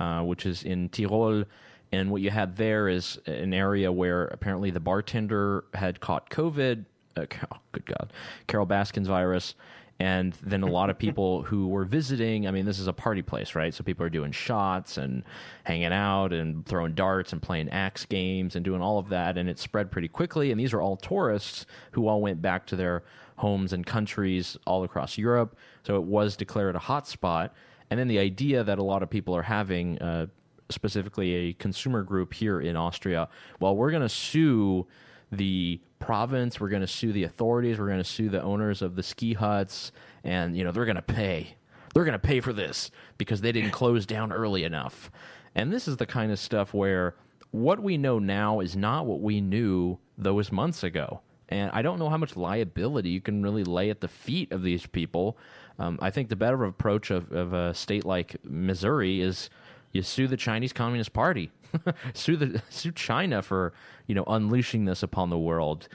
uh, which is in Tyrol. And what you had there is an area where apparently the bartender had caught COVID. Uh, oh, good God, Carol Baskin's virus. And then a lot of people who were visiting. I mean, this is a party place, right? So people are doing shots and hanging out and throwing darts and playing axe games and doing all of that. And it spread pretty quickly. And these are all tourists who all went back to their homes and countries all across Europe. So it was declared a hotspot. And then the idea that a lot of people are having, uh, specifically a consumer group here in Austria, well, we're going to sue the province, we're going to sue the authorities, we're going to sue the owners of the ski huts, and you know they're going to pay. They're going to pay for this because they didn't close down early enough. And this is the kind of stuff where what we know now is not what we knew those months ago. And I don't know how much liability you can really lay at the feet of these people. Um, I think the better approach of, of a state like Missouri is you sue the Chinese Communist Party, sue the sue China for you know unleashing this upon the world.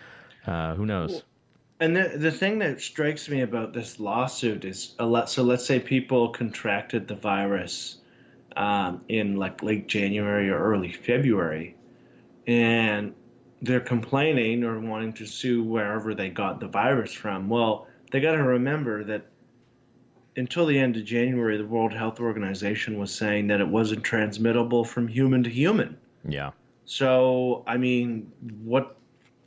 Uh, who knows? And the the thing that strikes me about this lawsuit is a lot. So let's say people contracted the virus um, in like late January or early February, and they're complaining or wanting to sue wherever they got the virus from. Well, they got to remember that until the end of January, the World Health Organization was saying that it wasn't transmittable from human to human. Yeah. So, I mean, what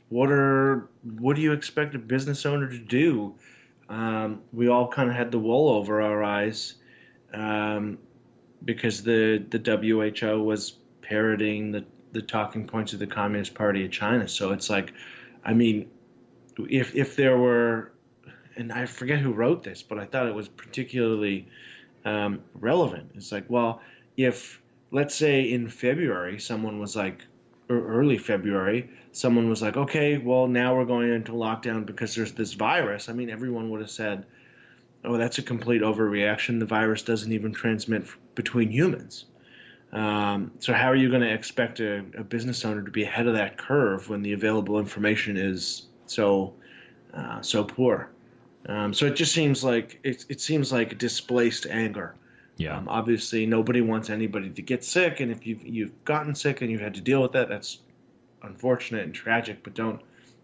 what are what do you expect a business owner to do? Um, we all kind of had the wool over our eyes um, because the the WHO was parroting the the talking points of the Communist Party of China. So it's like, I mean, if if there were, and I forget who wrote this, but I thought it was particularly um, relevant. It's like, well, if let's say in February someone was like, or early February, someone was like, okay, well now we're going into lockdown because there's this virus. I mean, everyone would have said, oh, that's a complete overreaction. The virus doesn't even transmit between humans. Um, so how are you going to expect a, a, business owner to be ahead of that curve when the available information is so uh, so poor? Um, so it just seems like it, it seems like displaced anger. Yeah. Um, obviously, nobody wants anybody to get sick, and if you've you've gotten sick and you've had to deal with that, that's unfortunate and tragic. But don't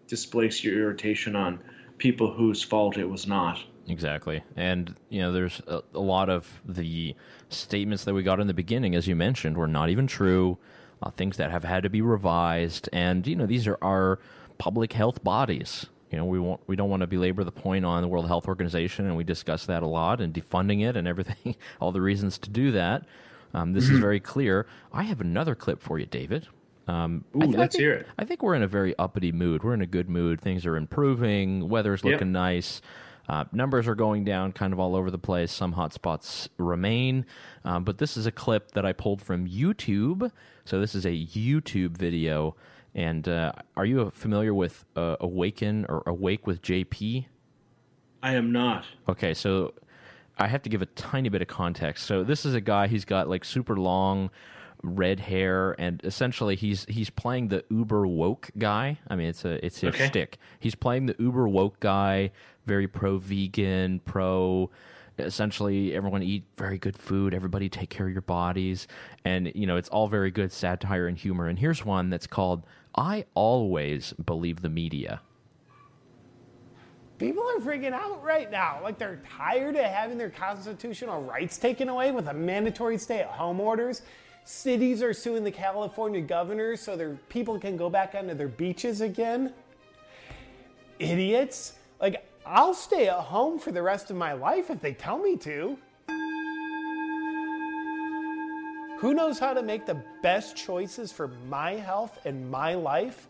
displace your irritation on people whose fault it was not. Exactly. And, you know, there's a, a, lot of the statements that we got in the beginning, as you mentioned, were not even true, uh, things that have had to be revised. And, you know, these are our public health bodies. You know, we won't, we don't want to belabor the point on the World Health Organization, and we discuss that a lot and defunding it and everything, all the reasons to do that. Um, this is very clear. I have another clip for you, David. Um, Ooh, th- let's think, hear it. I think we're in a very uppity mood. We're in a good mood. Things are improving. Weather's looking Yep. nice. Uh, numbers are going down kind of all over the place. Some hotspots remain. Um, but this is a clip that I pulled from YouTube. So this is a YouTube video. And uh, are you familiar with uh, Awaken or Awake with JP? I am not. Okay, so I have to give a tiny bit of context. So this is a guy. He's got like super long red hair, and essentially he's he's playing the uber woke guy. I mean, it's a it's a Okay. shtick. He's playing the uber woke guy, very pro vegan, pro. Essentially, everyone eat very good food. Everybody take care of your bodies, and you know it's all very good satire and humor. And here's one that's called "I always believe the media." People are freaking out right now. Like they're tired of having their constitutional rights taken away with a mandatory stay at home orders. Cities are suing the California governor so their people can go back onto their beaches again. Idiots. Like, I'll stay at home for the rest of my life if they tell me to. Who knows how to make the best choices for my health and my life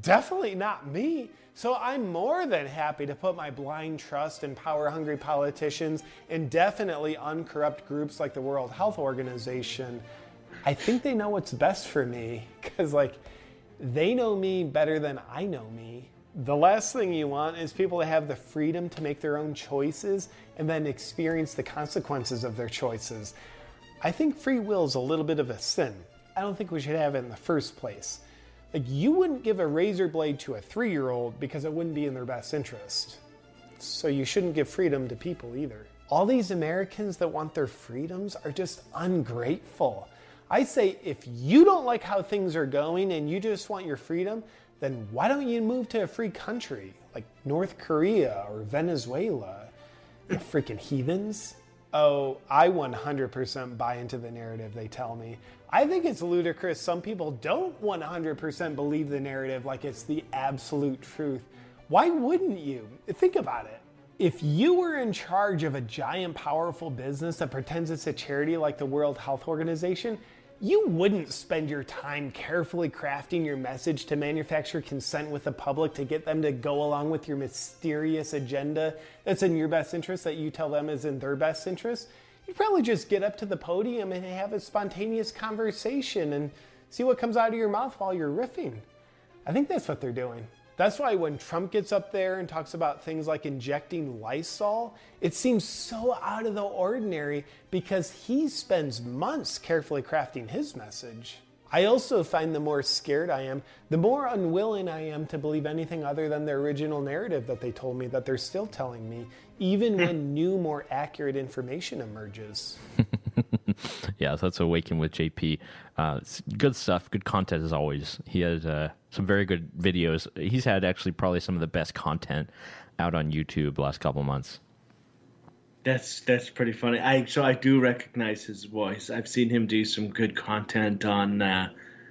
Definitely not me. So I'm more than happy to put my blind trust in power hungry politicians and definitely uncorrupt groups like the World Health Organization. I think they know what's best for me because, like, they know me better than I know me. The last thing you want is people to have the freedom to make their own choices and then experience the consequences of their choices. I think free will is a little bit of a sin. I don't think we should have it in the first place. Like, you wouldn't give a razor blade to a three year old because it wouldn't be in their best interest. So, you shouldn't give freedom to people either. All these Americans that want their freedoms are just ungrateful. I say, if you don't like how things are going and you just want your freedom, then why don't you move to a free country like North Korea or Venezuela? You freaking heathens. Oh, I 100% buy into the narrative they tell me. I think it's ludicrous. Some people don't 100% believe the narrative like it's the absolute truth. Why wouldn't you? Think about it. If you were in charge of a giant, powerful business that pretends it's a charity like the World Health Organization, you wouldn't spend your time carefully crafting your message to manufacture consent with the public to get them to go along with your mysterious agenda that's in your best interest that you tell them is in their best interest. You'd probably just get up to the podium and have a spontaneous conversation and see what comes out of your mouth while you're riffing. I think that's what they're doing. That's why when Trump gets up there and talks about things like injecting Lysol, it seems so out of the ordinary because he spends months carefully crafting his message. I also find the more scared I am, the more unwilling I am to believe anything other than the original narrative that they told me that they're still telling me, even hmm. when new, more accurate information emerges. yeah, so that's Awaken with JP. Uh, good stuff, good content as always. He has uh, some very good videos. He's had actually probably some of the best content out on YouTube last couple months. That's that's pretty funny. I so I do recognize his voice. I've seen him do some good content on uh,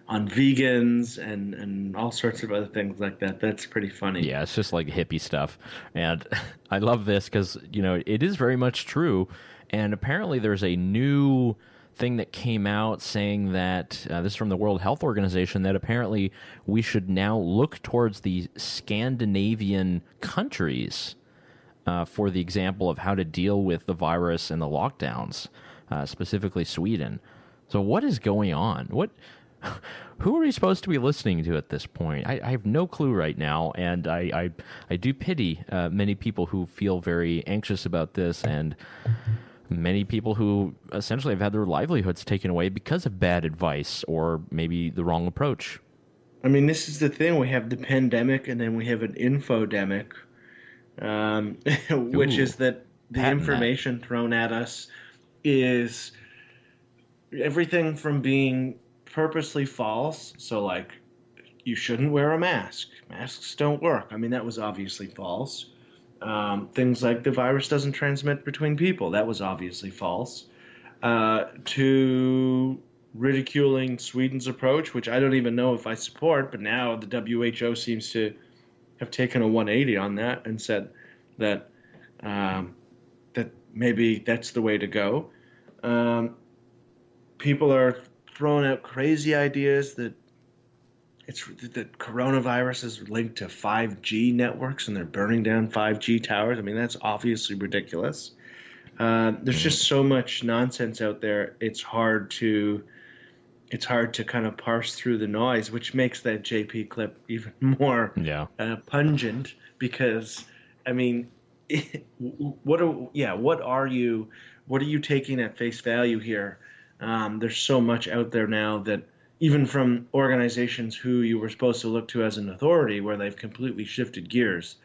on vegans and and all sorts of other things like that. That's pretty funny. Yeah, it's just like hippie stuff, and I love this because you know it is very much true. And apparently, there's a new thing that came out saying that uh, this is from the World Health Organization that apparently we should now look towards the Scandinavian countries uh, for the example of how to deal with the virus and the lockdowns, uh, specifically Sweden. So, what is going on? What? Who are we supposed to be listening to at this point? I, I have no clue right now, and I I, I do pity uh, many people who feel very anxious about this, and many people who essentially have had their livelihoods taken away because of bad advice or maybe the wrong approach. I mean, this is the thing: we have the pandemic, and then we have an infodemic um, which Ooh, is that the information that. thrown at us is everything from being purposely false. So, like, you shouldn't wear a mask. Masks don't work. I mean, that was obviously false. Um, things like the virus doesn't transmit between people. That was obviously false. Uh, to ridiculing Sweden's approach, which I don't even know if I support, but now the WHO seems to have taken a 180 on that and said that um, that maybe that's the way to go. Um, people are throwing out crazy ideas that it's that coronavirus is linked to 5G networks and they're burning down 5G towers. I mean, that's obviously ridiculous. Uh, there's just so much nonsense out there. It's hard to it's hard to kind of parse through the noise, which makes that JP clip even more yeah. uh, pungent because, I mean, what are yeah, what are you, what are you taking at face value here? Um, there's so much out there now that even from organizations who you were supposed to look to as an authority, where they've completely shifted gears,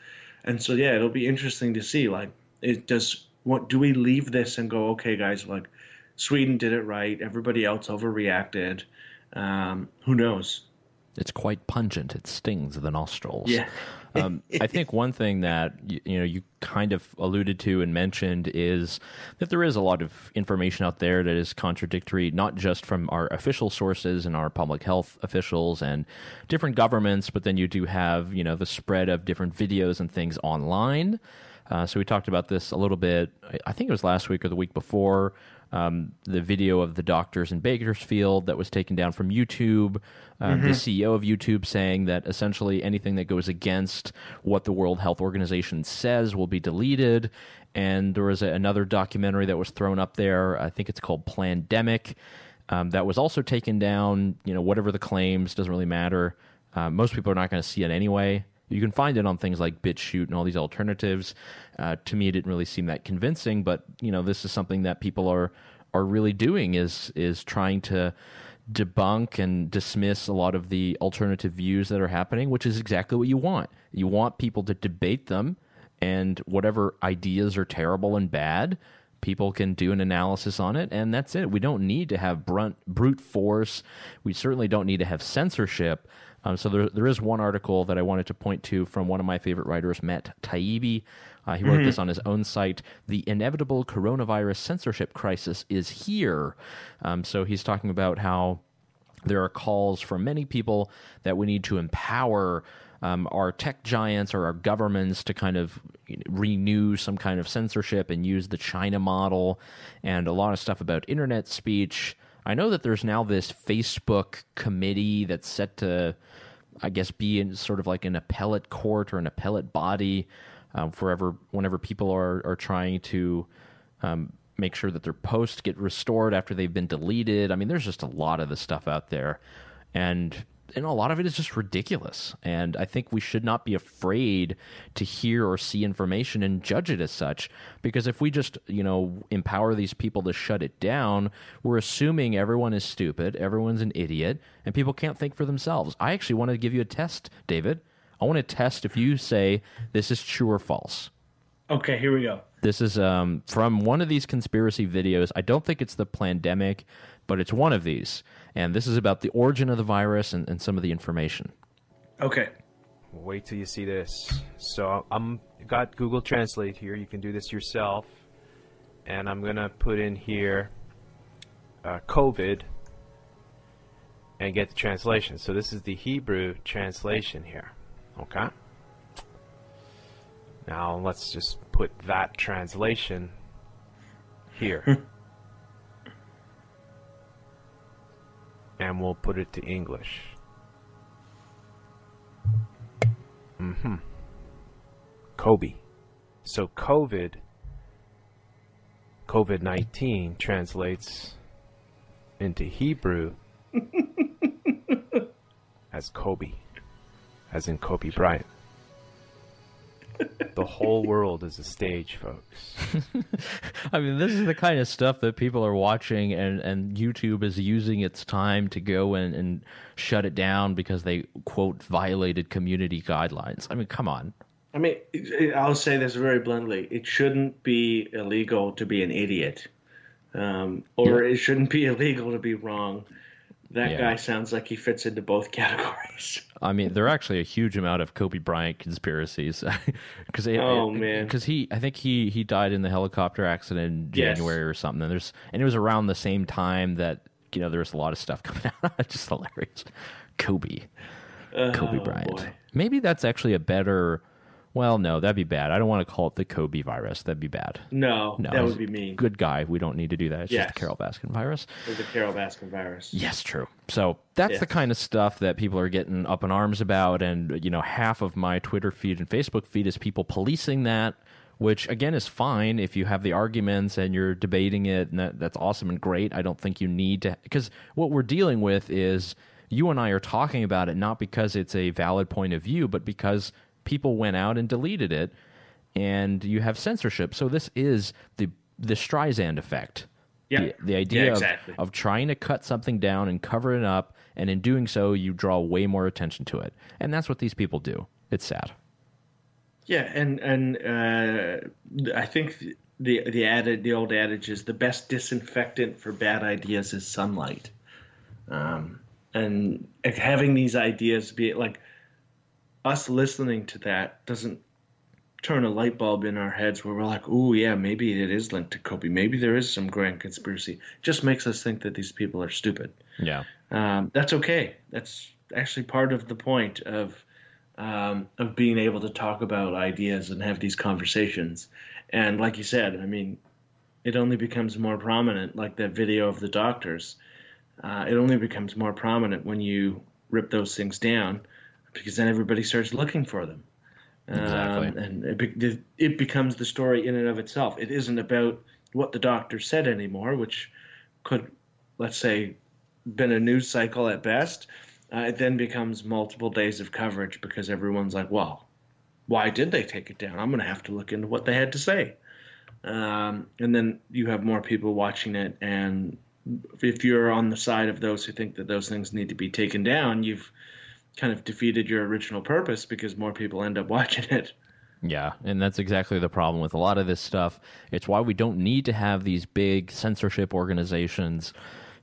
and so yeah, it'll be interesting to see like it does. What do we leave this and go? Okay, guys, like Sweden did it right. Everybody else overreacted. Um, who knows? It's quite pungent. It stings the nostrils. Yeah. Um, I think one thing that you, you, know you kind of alluded to and mentioned is that there is a lot of information out there that is contradictory, not just from our official sources and our public health officials and different governments, but then you do have you know the spread of different videos and things online Uh, so we talked about this a little bit. I think it was last week or the week before. Um, the video of the doctors in Bakersfield that was taken down from YouTube. Uh, The CEO of YouTube saying that essentially anything that goes against what the World Health Organization says will be deleted. And there was a, another documentary that was thrown up there. I think it's called Plandemic. Um, that was also taken down. You know, whatever the claims doesn't really matter. Uh, most people are not going to see it anyway. You can find it on things like BitChute and all these alternatives. Uh, to me, it didn't really seem that convincing, but you know, this is something that people are are really doing is is trying to debunk and dismiss a lot of the alternative views that are happening, which is exactly what you want. You want people to debate them, and whatever ideas are terrible and bad, people can do an analysis on it, and that's it. We don't need to have brunt, brute force. We certainly don't need to have censorship. Um, so there, there is one article that I wanted to point to from one of my favorite writers, Matt Taibbi. Uh, he wrote this on his own site. The inevitable coronavirus censorship crisis is here. Um, so he's talking about how there are calls from many people that we need to empower um, our tech giants or our governments to kind of renew some kind of censorship and use the China model and a lot of stuff about internet speech. I know that there's now this Facebook committee that's set to, I guess, be in sort of like an appellate court or an appellate body um, forever whenever people are are trying to um, make sure that their posts get restored after they've been deleted. I mean, there's just a lot of this stuff out there, and and a lot of it is just ridiculous. And I think we should not be afraid to hear or see information and judge it as such. Because if we just, you know, empower these people to shut it down, we're assuming everyone is stupid, everyone's an idiot, and people can't think for themselves. I actually want to give you a test, David. I want to test if you say this is true or false. Okay, here we go. This is um, from one of these conspiracy videos. I don't think it's the pandemic, but it's one of these. And this is about the origin of the virus and, and some of the information. Okay. Wait till you see this. So I'm got Google Translate here. You can do this yourself, and I'm gonna put in here uh, COVID and get the translation. So this is the Hebrew translation here. Okay. Now let's just put that translation here. and we'll put it to English. Mm-hmm. Kobe. So COVID, COVID 19 translates into Hebrew as Kobe, as in Kobe Bryant. The whole world is a stage, folks. I mean, this is the kind of stuff that people are watching, and, and YouTube is using its time to go and, and shut it down because they, quote, violated community guidelines. I mean, come on. I mean, I'll say this very bluntly: it shouldn't be illegal to be an idiot, um, or it shouldn't be illegal to be wrong. That Yeah. guy sounds like he fits into both categories. I mean, there are actually a huge amount of Kobe Bryant conspiracies because Oh, man. because he I think he he died in the helicopter accident in Yes. January or something. And there's and it was around the same time that you know there was a lot of stuff coming out. Just hilarious. Kobe, oh, Kobe Oh, Bryant. boy. Maybe that's actually a better. Well, no, that'd be bad. I don't want to call it the Kobe virus. That'd be bad. No, No, that would be mean. Good guy. We don't need to do that. It's Yes. just the Carol Baskin virus. It's the Carol Baskin virus. Yes, true. So that's the kind of stuff that people are getting up in arms about, and you know, half of my Twitter feed and Facebook feed is people policing that, which again is fine if you have the arguments and you're debating it, and that, that's awesome and great. I don't think you need to, because what we're dealing with is you and I are talking about it not because it's a valid point of view, but because people went out and deleted it, and you have censorship. So this is the the Streisand effect. Yeah. The, the idea Yeah, of- exactly. of trying to cut something down and cover it up, and in doing so, you draw way more attention to it. And that's what these people do. It's sad. Yeah, and and uh, I think the the adage, the old adage is the best disinfectant for bad ideas is sunlight. Um, and having these ideas be like us listening to that doesn't turn a light bulb in our heads where we're like, "Oh yeah, maybe it is linked to Kobe. Maybe there is some grand conspiracy." Just makes us think that these people are stupid. Yeah. Um, that's okay. That's actually part of the point of um, of being able to talk about ideas and have these conversations. And like you said, I mean, it only becomes more prominent, like that video of the doctors. Uh, it only becomes more prominent when you rip those things down, because then everybody starts looking for them. Exactly. Um, and it, be- it becomes the story in and of itself. It isn't about what the doctor said anymore, which could, let's say, been a news cycle at best. Uh, it then becomes multiple days of coverage because everyone's like, well, why did they take it down? I'm going to have to look into what they had to say. Um, and then you have more people watching it. And if you're on the side of those who think that those things need to be taken down, you've kind of defeated your original purpose because more people end up watching it. Yeah, and that's exactly the problem with a lot of this stuff. It's why we don't need to have these big censorship organizations,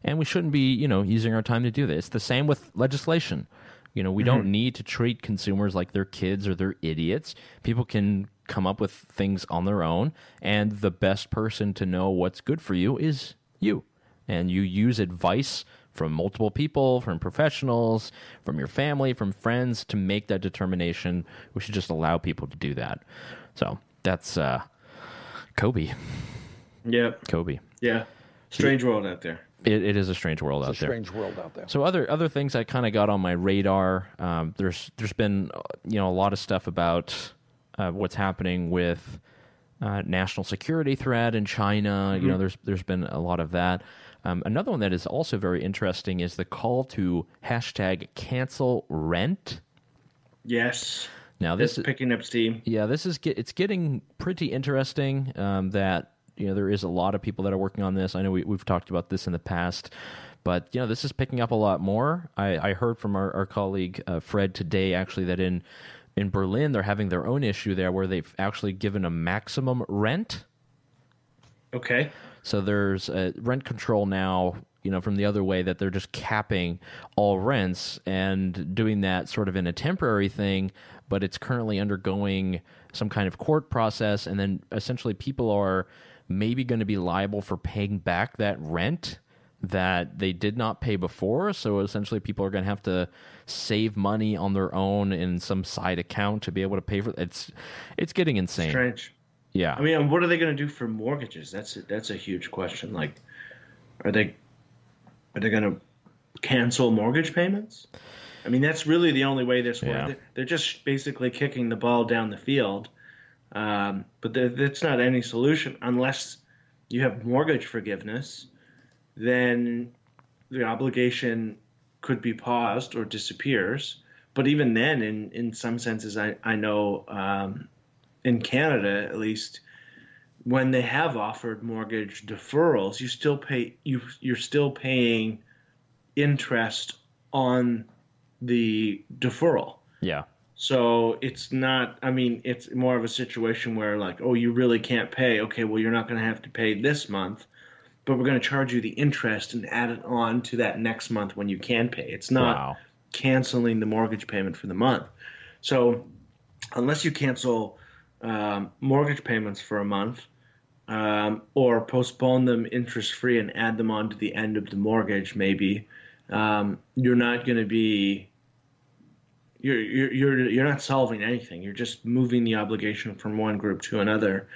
and we shouldn't be, you know, using our time to do this. It's the same with legislation. You know, we mm-hmm. don't need to treat consumers like they're kids or they're idiots. People can come up with things on their own, and the best person to know what's good for you is you. And you use advice from multiple people, from professionals, from your family, from friends to make that determination. We should just allow people to do that. So that's uh, Kobe. Yep. Kobe. Yeah. Strange world out there. It, it is a strange world out It's a there. strange world out there. So other other things I kind of got on my radar. Um, there's there's been uh, you know a lot of stuff about uh, what's happening with uh, national security threat in China. You know, there's there's been a lot of that. Um, another one that is also very interesting is the call to hashtag cancel rent. Yes. Now This is picking up steam. yeah, this is get, it's getting pretty interesting. Um, that you know there is a lot of people that are working on this. I know we, we've talked about this in the past, but you know this is picking up a lot more. I, I heard from our, our colleague uh, Fred today actually that in in Berlin they're having their own issue there where they've actually given a maximum rent. Okay. So there's rent control now, you know, from the other way that they're just capping all rents and doing that sort of in a temporary thing, but it's currently undergoing some kind of court process. And then essentially people are maybe going to be liable for paying back that rent that they did not pay before. So essentially people are going to have to save money on their own in some side account to be able to pay for it's it's getting insane. Strange. Yeah. I mean, what are they going to do for mortgages? That's a, that's a huge question. Like, are they are they going to cancel mortgage payments? I mean, that's really the only way this Yeah. works. They're just basically kicking the ball down the field, um, but that's not any solution unless you have mortgage forgiveness. Then the obligation could be paused or disappears. But even then, in in some senses, I I know. Um, in Canada at least, when they have offered mortgage deferrals, you still pay you you're still paying interest on the deferral. yeah. So it's not I mean, it's more of a situation where like, oh, you really can't pay. Okay, well you're not going to have to pay this month, but we're going to charge you the interest and add it on to that next month when you can pay. It's not Wow. canceling the mortgage payment for the month. So unless you cancel um, mortgage payments for a month um, or postpone them interest free and add them on to the end of the mortgage, maybe um, you're not going to be you're, you're you're you're not solving anything. You're just moving the obligation from one group to another,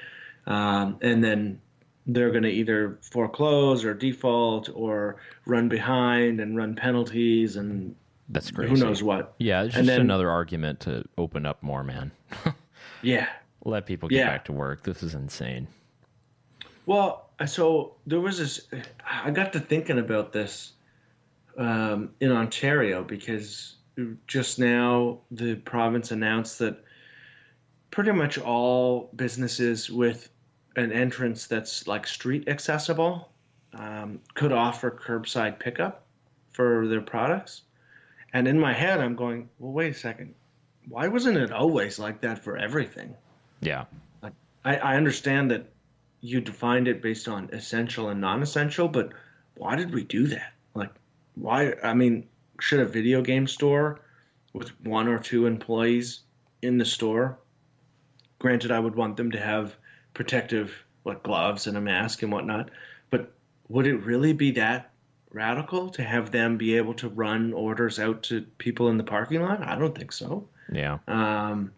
um, and then they're going to either foreclose or default or run behind and run penalties and That's crazy. who knows what. Yeah, it's And just then- another argument to open up more, man. Yeah. Let people get Yeah. back to work. This is insane. Well, so there was this. I got to thinking about this um, in Ontario because just now the province announced that pretty much all businesses with an entrance that's like street accessible um, could offer curbside pickup for their products. And in my head, I'm going, well, wait a second. Why wasn't it always like that for everything? Yeah. I, I understand that you defined it based on essential and non-essential, but why did we do that? Like, why? I mean, should a video game store with one or two employees in the store? Granted, I would want them to have protective like gloves and a mask and whatnot, but would it really be that radical to have them be able to run orders out to people in the parking lot? I don't think so. Yeah. Um,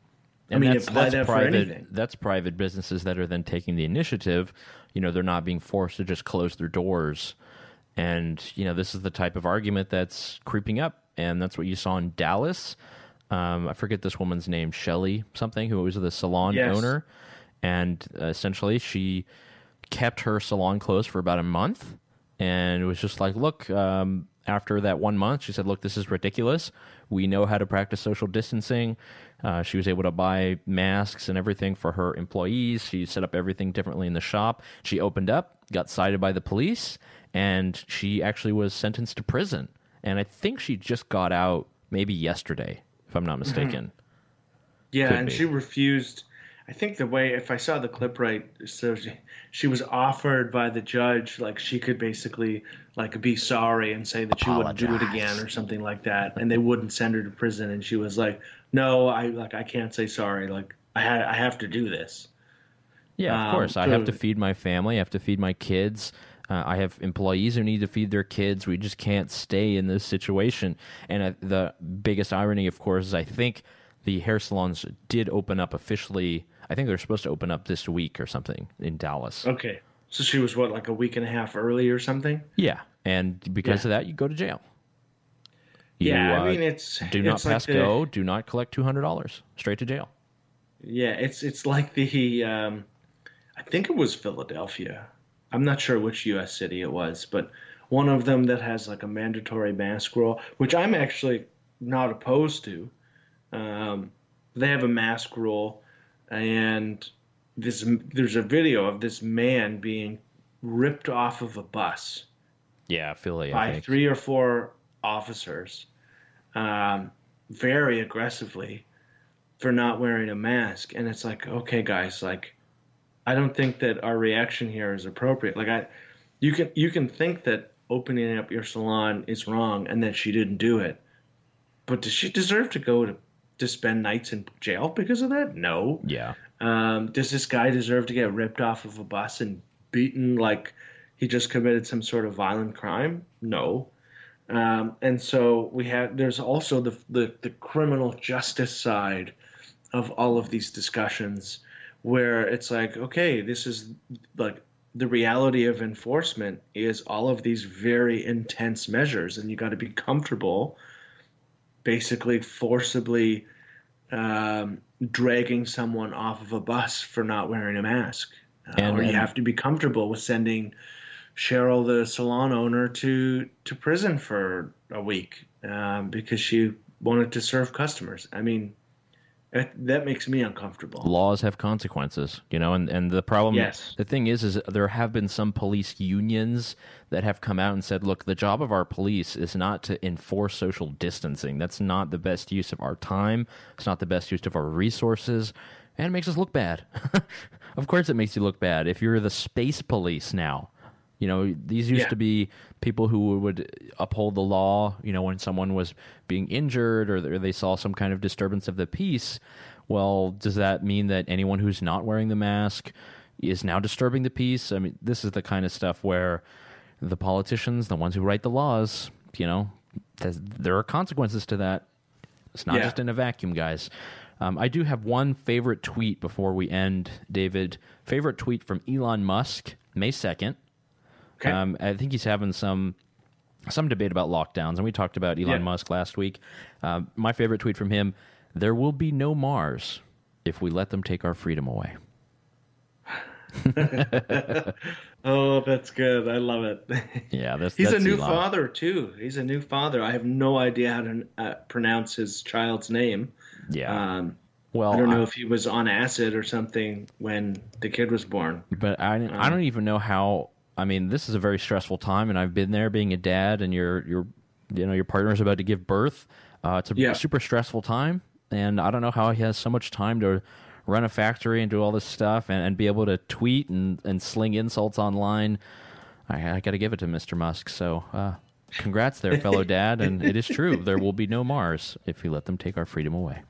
I mean, that's, that's that private. That's private businesses that are then taking the initiative. You know, they're not being forced to just close their doors. And you know, this is the type of argument that's creeping up, and that's what you saw in Dallas. Um, I forget this woman's name, Shelley something, who was the salon Yes. owner, and uh, essentially she kept her salon closed for about a month, and it was just like, look, um, after that one month, she said, look, this is ridiculous. We know how to practice social distancing. Uh, she was able to buy masks and everything for her employees. She set up everything differently in the shop. She opened up, got cited by the police, and she actually was sentenced to prison. And I think she just got out maybe yesterday, if I'm not mistaken. Yeah, Could and be. she refused. I think the way, if I saw the clip right, so she, she was offered by the judge, like she could basically like be sorry and say that she wouldn't do it again or something like that, and they wouldn't send her to prison. And she was like, "No, I like I can't say sorry. Like I ha- I have to do this." Yeah, of Um, course. I have to feed my family. I have to feed my kids. Uh, I have employees who need to feed their kids. We just can't stay in this situation. And uh, the biggest irony, of course, is I think the hair salons did open up officially. I think they're supposed to open up this week or something in Dallas. Okay, so she was what like a week and a half early or something. Yeah, and because Yeah. of that, you go to jail. You, yeah, uh, I mean it's do not it's like pass the- go. Do not collect two hundred dollars. Straight to jail. Yeah, it's it's like the um, I think it was Philadelphia. I'm not sure which U.S. city it was, but one of them that has like a mandatory mask rule, which I'm actually not opposed to. Um, they have a mask rule, and this there's a video of this man being ripped off of a bus Yeah, Philly. By three or four officers um, very aggressively for not wearing a mask and it's like okay guys like i don't think that our reaction here is appropriate like i you can you can think that opening up your salon is wrong and that she didn't do it but does she deserve to go to to spend nights in jail because of that no Yeah. um, does this guy deserve to get ripped off of a bus and beaten like he just committed some sort of violent crime? No. Um, and so we have. There's also the, the the criminal justice side of all of these discussions, where it's like, okay, this is like the reality of enforcement is all of these very intense measures, and you got to be comfortable, basically forcibly um, dragging someone off of a bus for not wearing a mask. Uh, And- or you and- have to be comfortable with sending Cheryl, the salon owner, to to prison for a week um, because she wanted to serve customers. I mean, that, that makes me uncomfortable. laws have consequences, you know, and, and the problem, Yes. the thing is, is there have been some police unions that have come out and said, look, the job of our police is not to enforce social distancing. That's not the best use of our time. It's not the best use of our resources. And it makes us look bad. of course, it makes you look bad. If you're the space police now, you know, these used Yeah. to be people who would uphold the law, you know, when someone was being injured or they saw some kind of disturbance of the peace. Well, does that mean that anyone who's not wearing the mask is now disturbing the peace? I mean, this is the kind of stuff where the politicians, the ones who write the laws, you know, there are consequences to that. It's not Yeah. just in a vacuum, guys. Um, I do have one favorite tweet before we end, David. Favorite tweet from Elon Musk, May 2nd. Okay. Um, I think he's having some some debate about lockdowns, and we talked about Elon Yeah. Musk last week. Um, my favorite tweet from him: "There will be no Mars if we let them take our freedom away." oh, that's good. I love it. Yeah, that's He's that's a new Elon. father too. He's a new father. I have no idea how to uh, pronounce his child's name. Yeah. Um, well, I don't know I- if he was on acid or something when the kid was born. but I, Um, I don't even know how. I mean, this is a very stressful time, and I've been there, being a dad, and your your you know your partner's about to give birth. Uh, it's a Yeah. super stressful time, and I don't know how he has so much time to run a factory and do all this stuff, and, and be able to tweet and, and sling insults online. I, I got to give it to Mr. Musk. So, uh, congrats there, fellow dad. And it is true, there will be no Mars if we let them take our freedom away.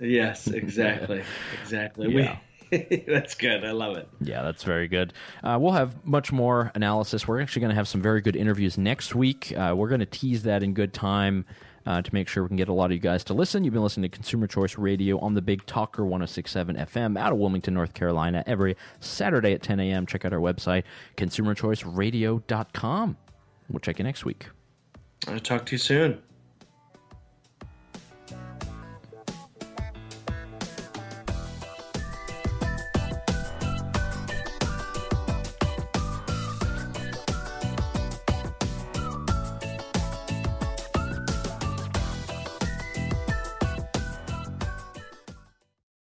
Yes, exactly, exactly. Yeah. We, that's good. I love it. Yeah, that's very good. Uh, we'll have much more analysis. We're actually going to have some very good interviews next week. Uh, we're going to tease that in good time uh, to make sure we can get a lot of you guys to listen. You've been listening to Consumer Choice Radio on the Big Talker 1067 FM out of Wilmington, North Carolina, every Saturday at 10 a.m. Check out our website, consumerchoiceradio.com. We'll check you next week. I'll talk to you soon.